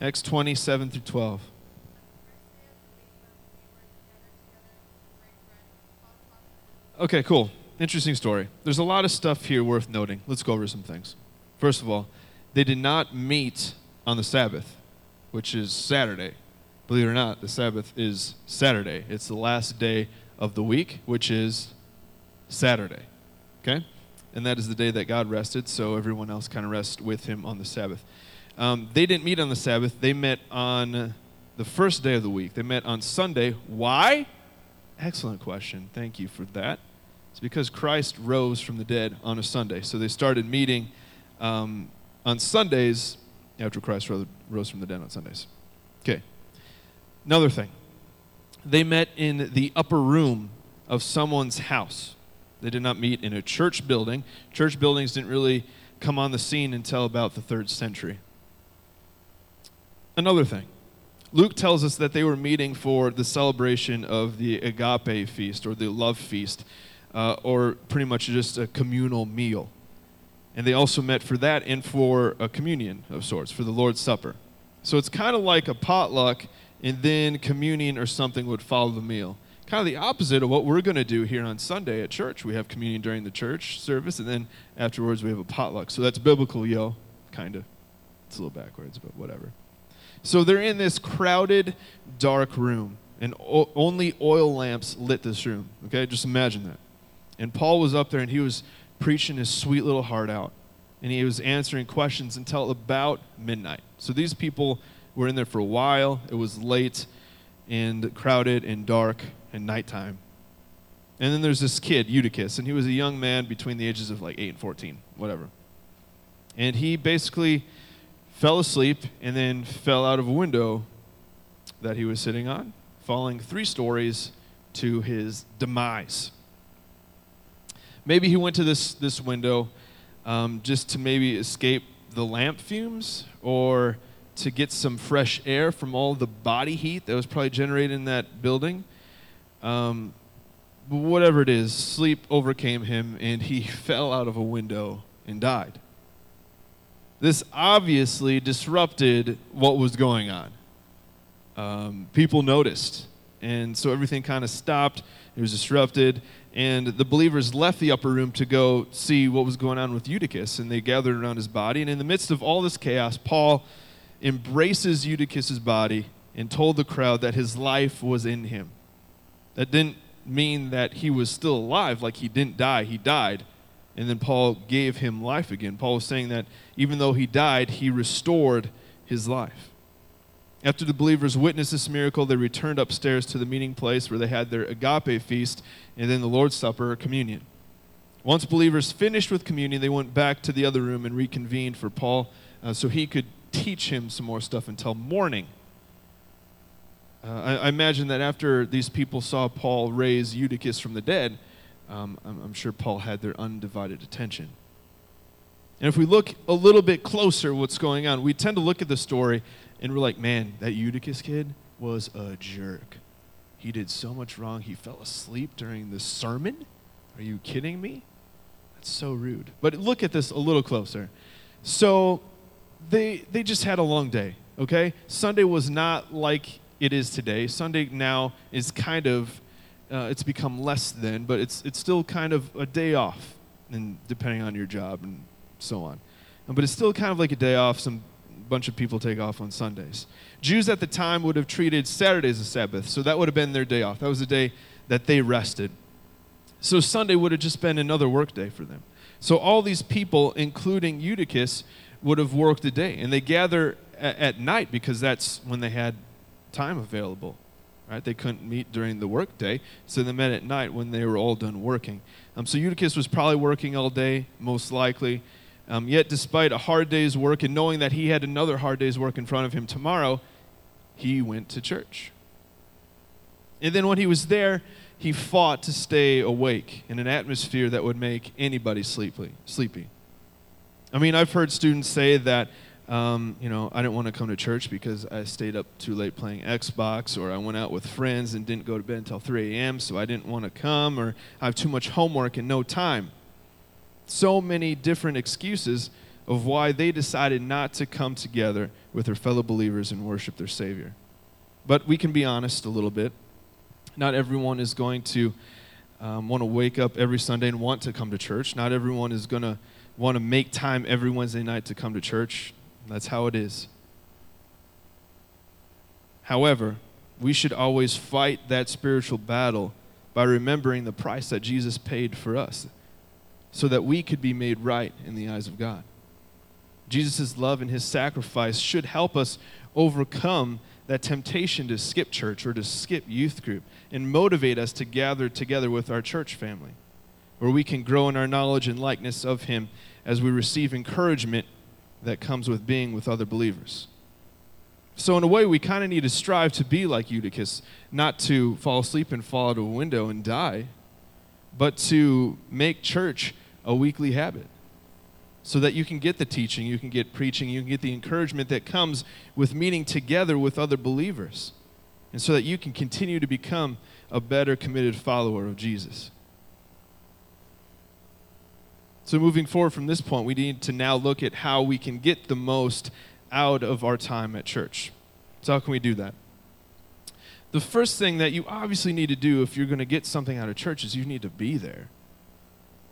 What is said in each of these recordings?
Acts 27 through 12. Okay, cool. Interesting story. There's a lot of stuff here worth noting. Let's go over some things. First of all, they did not meet on the Sabbath, which is Saturday. Believe it or not, the Sabbath is Saturday. It's the last day of the week, which is Saturday. Okay? And that is the day that God rested, so everyone else kind of rests with him on the Sabbath. Um, they didn't meet on the Sabbath, they met on the first day of the week. They met on Sunday. Why? Excellent question. Thank you for that. It's because Christ rose from the dead on a Sunday. So they started meeting um, on Sundays after Christ rose from the dead on Sundays. Okay. Another thing. They met in the upper room of someone's house. They did not meet in a church building. Church buildings didn't really come on the scene until about the third century. Another thing. Luke tells us that they were meeting for the celebration of the agape feast or the love feast uh, or pretty much just a communal meal. And they also met for that and for a communion of sorts, for the Lord's Supper. So it's kind of like a potluck, and then communion or something would follow the meal. Kind of the opposite of what we're going to do here on Sunday at church. We have communion during the church service, and then afterwards we have a potluck. So that's biblical, yo. Kind of. It's a little backwards, but whatever. So they're in this crowded, dark room, and o- only oil lamps lit this room. Okay, just imagine that. And Paul was up there and he was preaching his sweet little heart out. And he was answering questions until about midnight. So these people were in there for a while. It was late and crowded and dark and nighttime. And then there's this kid, Eutychus, and he was a young man between the ages of like 8 and 14, whatever. And he basically fell asleep and then fell out of a window that he was sitting on, falling three stories to his demise. Maybe he went to this, this window um, just to maybe escape the lamp fumes or to get some fresh air from all the body heat that was probably generated in that building. Um, whatever it is, sleep overcame him and he fell out of a window and died. This obviously disrupted what was going on. Um, people noticed, and so everything kind of stopped. It was disrupted, and the believers left the upper room to go see what was going on with Eutychus, and they gathered around his body. And in the midst of all this chaos, Paul embraces Eutychus's body and told the crowd that his life was in him. That didn't mean that he was still alive, like he didn't die, he died. And then Paul gave him life again. Paul was saying that even though he died, he restored his life. After the believers witnessed this miracle, they returned upstairs to the meeting place where they had their agape feast and then the Lord's Supper or communion. Once believers finished with communion, they went back to the other room and reconvened for Paul uh, so he could teach him some more stuff until morning. Uh, I, I, imagine that after these people saw Paul raise Eutychus from the dead, um, I'm, I'm sure Paul had their undivided attention. And if we look a little bit closer what's going on, we tend to look at the story and we're like, man, that Eutychus kid was a jerk. He did so much wrong. He fell asleep during the sermon. Are you kidding me? That's so rude. But look at this a little closer. So they they just had a long day, okay? Sunday was not like it is today. Sunday now is kind of uh, it's become less than, but it's it's still kind of a day off, and depending on your job and so on. But it's still kind of like a day off. Some bunch of people take off on Sundays. Jews at the time would have treated Saturdays as Sabbath, so that would have been their day off. That was the day that they rested. So Sunday would have just been another work day for them. So all these people, including Eutychus, would have worked a day, and they gather at, at night because that's when they had time available. Right? They couldn't meet during the workday, so they met at night when they were all done working. Um, so Eutychus was probably working all day, most likely. Um, yet, despite a hard day's work and knowing that he had another hard day's work in front of him tomorrow, he went to church. And then when he was there, he fought to stay awake in an atmosphere that would make anybody sleepy. sleepy. I mean, I've heard students say that, um, you know, I didn't want to come to church because I stayed up too late playing Xbox, or I went out with friends and didn't go to bed until 3 a.m., so I didn't want to come, or I have too much homework and no time so many different excuses of why they decided not to come together with their fellow believers and worship their Savior. But we can be honest a little bit. Not everyone is going to um, want to wake up every Sunday and want to come to church. Not everyone is going to want to make time every Wednesday night to come to church. That's how it is. However, we should always fight that spiritual battle by remembering the price that Jesus paid for us so that we could be made right in the eyes of God. Jesus' love and his sacrifice should help us overcome that temptation to skip church or to skip youth group and motivate us to gather together with our church family, where we can grow in our knowledge and likeness of him as we receive encouragement that comes with being with other believers. So, in a way, we kind of need to strive to be like Eutychus, not to fall asleep and fall out of a window and die, but to make church a weekly habit so that you can get the teaching, you can get preaching, you can get the encouragement that comes with meeting together with other believers, and so that you can continue to become a better committed follower of Jesus. So, moving forward from this point, we need to now look at how we can get the most out of our time at church. So, how can we do that? The first thing that you obviously need to do if you're going to get something out of church is you need to be there.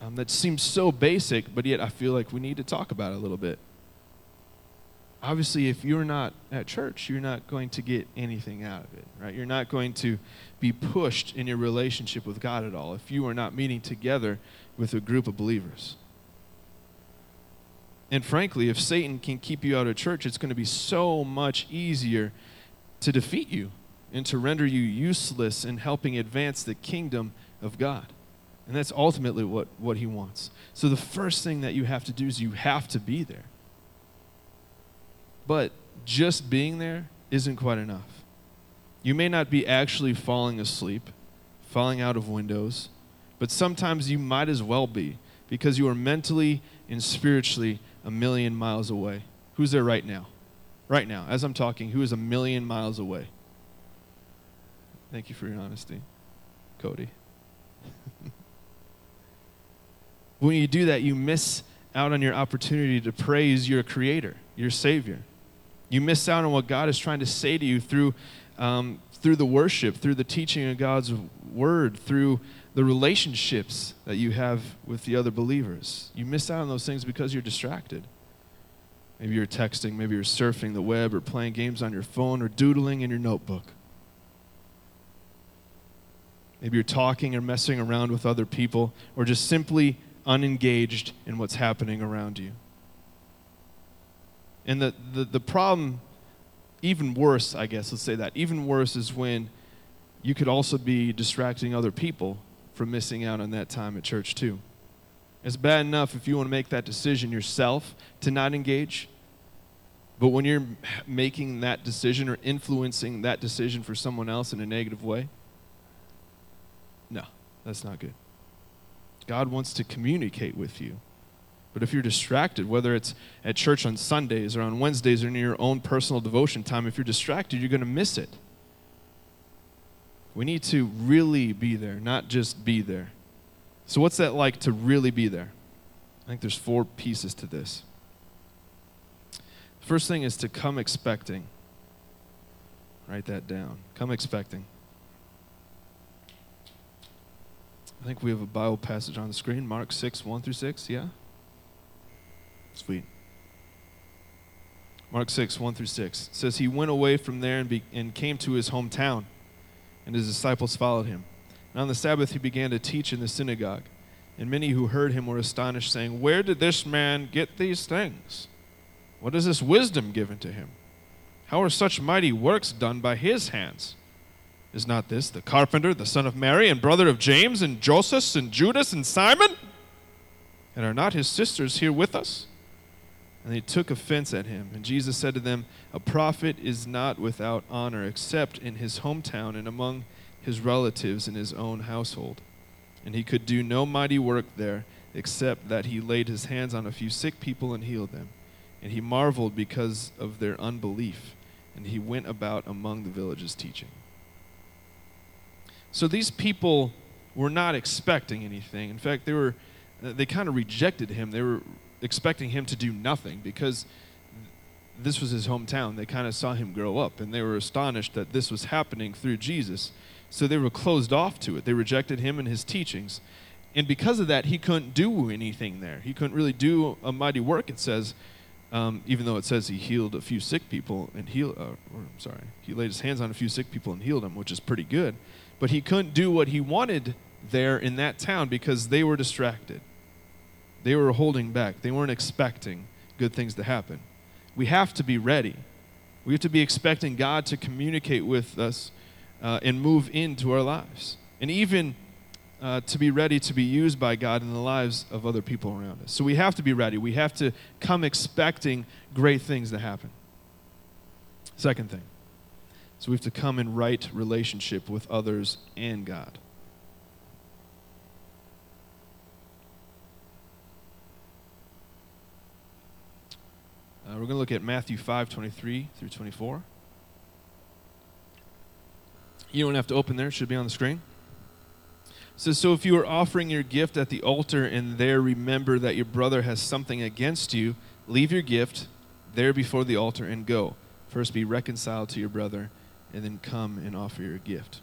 Um, that seems so basic, but yet I feel like we need to talk about it a little bit. Obviously, if you're not at church, you're not going to get anything out of it, right? You're not going to be pushed in your relationship with God at all if you are not meeting together with a group of believers. And frankly, if Satan can keep you out of church, it's going to be so much easier to defeat you and to render you useless in helping advance the kingdom of God. And that's ultimately what, what he wants. So the first thing that you have to do is you have to be there. But just being there isn't quite enough. You may not be actually falling asleep, falling out of windows, but sometimes you might as well be because you are mentally and spiritually a million miles away. Who's there right now? Right now, as I'm talking, who is a million miles away? Thank you for your honesty, Cody. when you do that, you miss out on your opportunity to praise your Creator, your Savior. You miss out on what God is trying to say to you through, um, through the worship, through the teaching of God's Word, through the relationships that you have with the other believers. You miss out on those things because you're distracted. Maybe you're texting, maybe you're surfing the web or playing games on your phone or doodling in your notebook. Maybe you're talking or messing around with other people or just simply unengaged in what's happening around you. And the, the, the problem, even worse, I guess, let's say that, even worse is when you could also be distracting other people from missing out on that time at church, too. It's bad enough if you want to make that decision yourself to not engage. But when you're making that decision or influencing that decision for someone else in a negative way, no, that's not good. God wants to communicate with you. But if you're distracted, whether it's at church on Sundays or on Wednesdays or in your own personal devotion time, if you're distracted, you're going to miss it. We need to really be there, not just be there. So, what's that like to really be there? I think there's four pieces to this. First thing is to come expecting. Write that down. Come expecting. I think we have a Bible passage on the screen Mark 6, 1 through 6. Yeah? Sweet. Mark 6, 1 through 6 says, He went away from there and, be, and came to his hometown, and his disciples followed him. And on the Sabbath he began to teach in the synagogue. And many who heard him were astonished, saying, Where did this man get these things? What is this wisdom given to him? How are such mighty works done by his hands? Is not this the carpenter, the son of Mary, and brother of James, and Joseph, and Judas, and Simon? And are not his sisters here with us? And they took offense at him. And Jesus said to them, A prophet is not without honor except in his hometown and among his relatives in his own household. And he could do no mighty work there except that he laid his hands on a few sick people and healed them. And he marveled because of their unbelief. And he went about among the villages teaching. So these people were not expecting anything. In fact, they were they kind of rejected him. They were expecting him to do nothing because this was his hometown. They kind of saw him grow up and they were astonished that this was happening through Jesus. So they were closed off to it. They rejected him and his teachings. And because of that, he couldn't do anything there. He couldn't really do a mighty work, it says, um, even though it says he healed a few sick people and healed, uh, or, I'm sorry, he laid his hands on a few sick people and healed them, which is pretty good. But he couldn't do what he wanted there in that town because they were distracted. They were holding back. They weren't expecting good things to happen. We have to be ready. We have to be expecting God to communicate with us uh, and move into our lives. And even uh, to be ready to be used by God in the lives of other people around us. So we have to be ready. We have to come expecting great things to happen. Second thing. So we have to come in right relationship with others and God. Uh, we're going to look at Matthew 5 23 through 24. You don't have to open there, it should be on the screen. It says, So if you are offering your gift at the altar and there remember that your brother has something against you, leave your gift there before the altar and go. First be reconciled to your brother, and then come and offer your gift.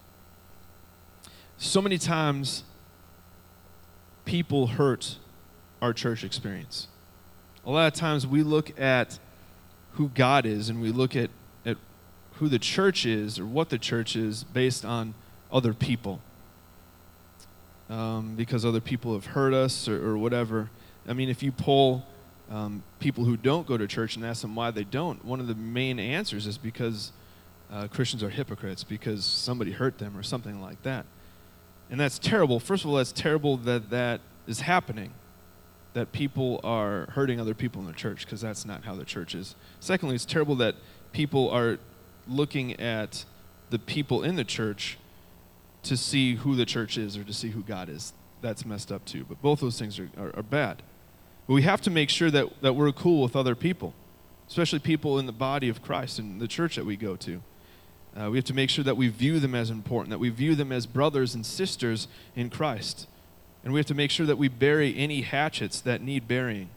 So many times, people hurt our church experience a lot of times we look at who God is and we look at, at who the church is or what the church is based on other people. Um, because other people have hurt us or, or whatever. I mean, if you poll um, people who don't go to church and ask them why they don't, one of the main answers is because uh, Christians are hypocrites, because somebody hurt them or something like that. And that's terrible. First of all, that's terrible that that is happening that people are hurting other people in the church because that's not how the church is. Secondly, it's terrible that people are looking at the people in the church to see who the church is or to see who God is. That's messed up too. But both those things are, are, are bad. But we have to make sure that, that we're cool with other people, especially people in the body of Christ and the church that we go to. Uh, we have to make sure that we view them as important, that we view them as brothers and sisters in Christ. And we have to make sure that we bury any hatchets that need burying.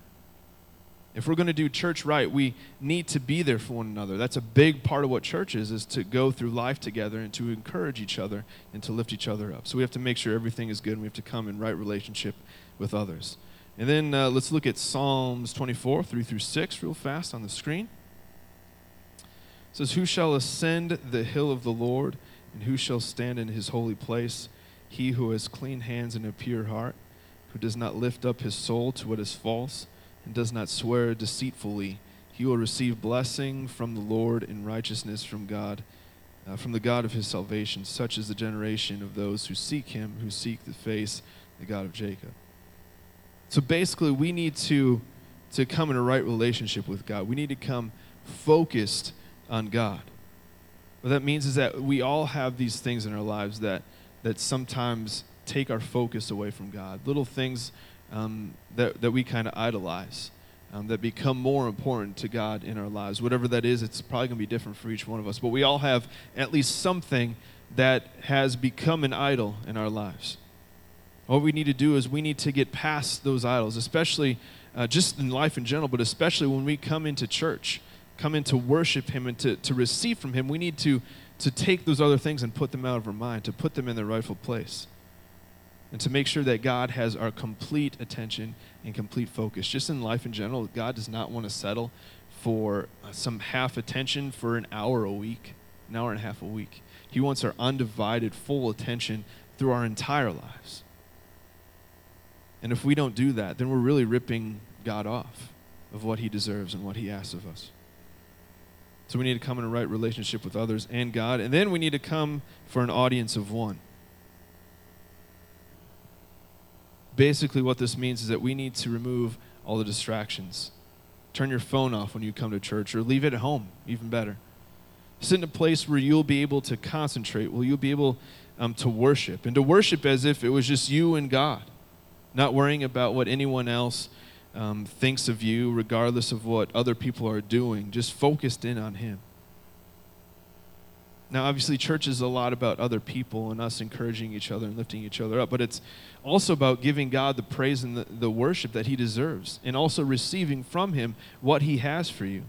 If we're going to do church right, we need to be there for one another. That's a big part of what church is, is to go through life together and to encourage each other and to lift each other up. So we have to make sure everything is good and we have to come in right relationship with others. And then uh, let's look at Psalms 24, 3 through 6, real fast on the screen. It says, Who shall ascend the hill of the Lord, and who shall stand in his holy place? He who has clean hands and a pure heart, who does not lift up his soul to what is false, and does not swear deceitfully, he will receive blessing from the Lord and righteousness from God, uh, from the God of his salvation. Such is the generation of those who seek him, who seek the face, the God of Jacob. So basically, we need to, to come in a right relationship with God. We need to come focused on God. What that means is that we all have these things in our lives that that sometimes take our focus away from God. Little things um, that, that we kind of idolize. Um, that become more important to God in our lives. Whatever that is, it's probably going to be different for each one of us. But we all have at least something that has become an idol in our lives. What we need to do is we need to get past those idols, especially uh, just in life in general, but especially when we come into church, come in to worship Him and to, to receive from Him. We need to to take those other things and put them out of our mind, to put them in their rightful place, and to make sure that God has our complete attention and complete focus. Just in life in general, God does not want to settle for uh, some half attention for an hour a week, an hour and a half a week. He wants our undivided, full attention through our entire lives. And if we don't do that, then we're really ripping God off of what he deserves and what he asks of us. So we need to come in a right relationship with others and God. And then we need to come for an audience of one. Basically, what this means is that we need to remove all the distractions. Turn your phone off when you come to church, or leave it at home, even better. Sit in a place where you'll be able to concentrate, where you'll be able um, to worship, and to worship as if it was just you and God, not worrying about what anyone else um, thinks of you, regardless of what other people are doing, just focused in on Him. Now, obviously, church is a lot about other people and us encouraging each other and lifting each other up, but it's also about giving God the praise and the, the worship that He deserves and also receiving from Him what He has for you.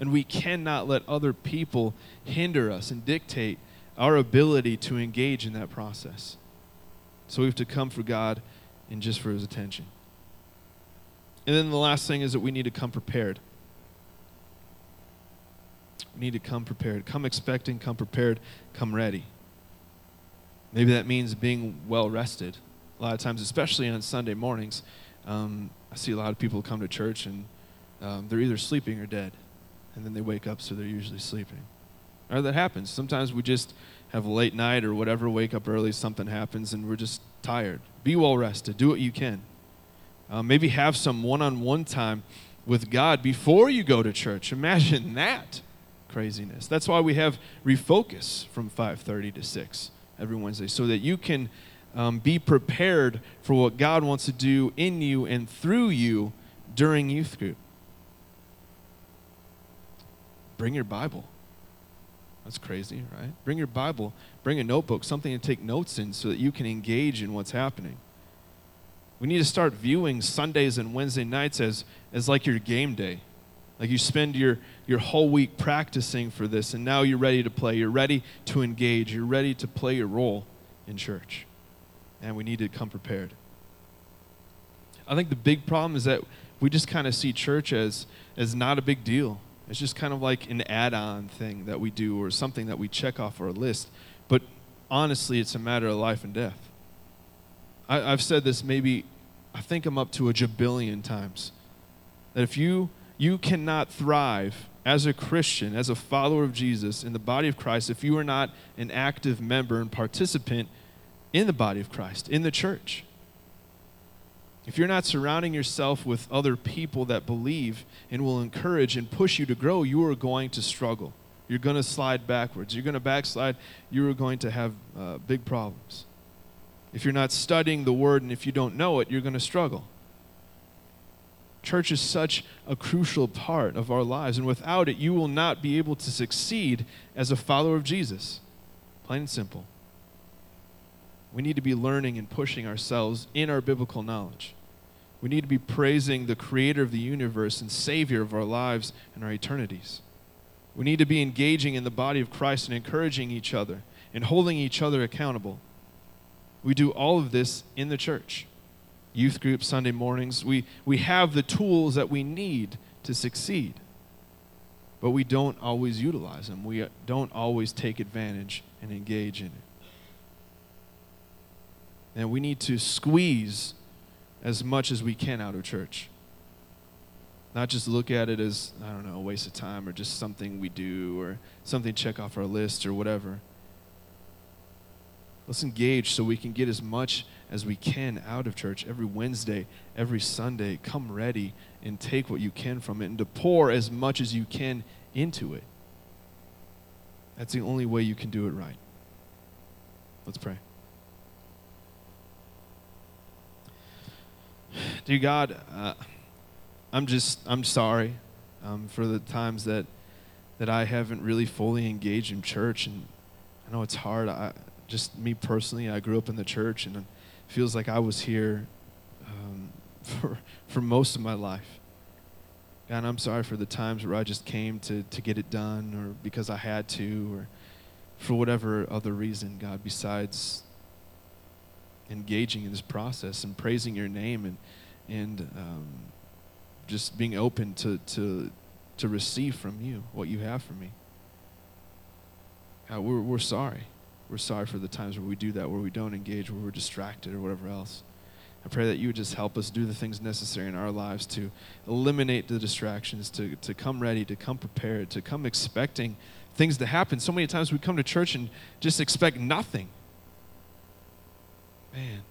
And we cannot let other people hinder us and dictate our ability to engage in that process. So we have to come for God and just for His attention. And then the last thing is that we need to come prepared. We need to come prepared. Come expecting, come prepared, come ready. Maybe that means being well rested. A lot of times, especially on Sunday mornings, um, I see a lot of people come to church and um, they're either sleeping or dead. And then they wake up, so they're usually sleeping. Or that happens. Sometimes we just have a late night or whatever, wake up early, something happens, and we're just tired. Be well rested. Do what you can. Uh, maybe have some one on one time with God before you go to church. Imagine that craziness. That's why we have refocus from 5:30 to 6 every Wednesday so that you can um, be prepared for what God wants to do in you and through you during youth group. Bring your Bible. That's crazy, right? Bring your Bible, bring a notebook, something to take notes in so that you can engage in what's happening. We need to start viewing Sundays and Wednesday nights as, as like your game day. Like you spend your, your whole week practicing for this, and now you're ready to play. You're ready to engage. You're ready to play your role in church. And we need to come prepared. I think the big problem is that we just kind of see church as, as not a big deal. It's just kind of like an add on thing that we do or something that we check off our list. But honestly, it's a matter of life and death. I, have said this maybe, I think I'm up to a jabillion times. That if you you cannot thrive as a Christian, as a follower of Jesus in the body of Christ, if you are not an active member and participant in the body of Christ, in the church. If you're not surrounding yourself with other people that believe and will encourage and push you to grow, you are going to struggle. You're going to slide backwards. You're going to backslide. You are going to have uh, big problems. If you're not studying the word and if you don't know it, you're going to struggle. Church is such a crucial part of our lives, and without it, you will not be able to succeed as a follower of Jesus. Plain and simple. We need to be learning and pushing ourselves in our biblical knowledge. We need to be praising the creator of the universe and savior of our lives and our eternities. We need to be engaging in the body of Christ and encouraging each other and holding each other accountable. We do all of this in the church. Youth group, Sunday mornings. We, we have the tools that we need to succeed, but we don't always utilize them. We don't always take advantage and engage in it. And we need to squeeze as much as we can out of church. Not just look at it as, I don't know, a waste of time or just something we do or something check off our list or whatever. Let's engage so we can get as much as we can out of church every Wednesday, every Sunday. Come ready and take what you can from it and to pour as much as you can into it. That's the only way you can do it right. Let's pray. Dear God, uh, I'm just, I'm sorry um, for the times that, that I haven't really fully engaged in church. And I know it's hard. I, just me personally, I grew up in the church, and it feels like I was here um, for for most of my life. God, I'm sorry for the times where I just came to to get it done, or because I had to, or for whatever other reason, God, besides engaging in this process and praising your name and and um, just being open to to to receive from you what you have for me. God, we're we're sorry. We're sorry for the times where we do that, where we don't engage, where we're distracted or whatever else. I pray that you would just help us do the things necessary in our lives to eliminate the distractions, to, to come ready, to come prepared, to come expecting things to happen. So many times we come to church and just expect nothing. Man,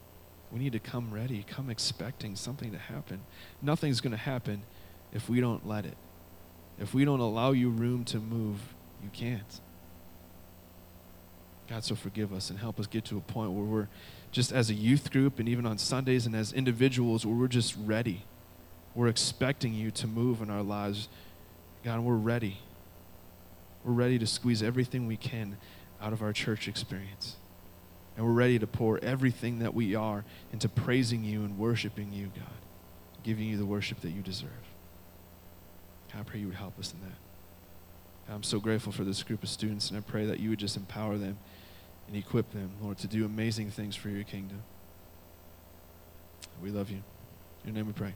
we need to come ready, come expecting something to happen. Nothing's going to happen if we don't let it. If we don't allow you room to move, you can't. God, so forgive us and help us get to a point where we're just as a youth group and even on Sundays and as individuals where we're just ready. We're expecting you to move in our lives. God, we're ready. We're ready to squeeze everything we can out of our church experience. And we're ready to pour everything that we are into praising you and worshiping you, God, giving you the worship that you deserve. God, I pray you would help us in that. I'm so grateful for this group of students, and I pray that you would just empower them and equip them, Lord, to do amazing things for your kingdom. We love you. In your name we pray.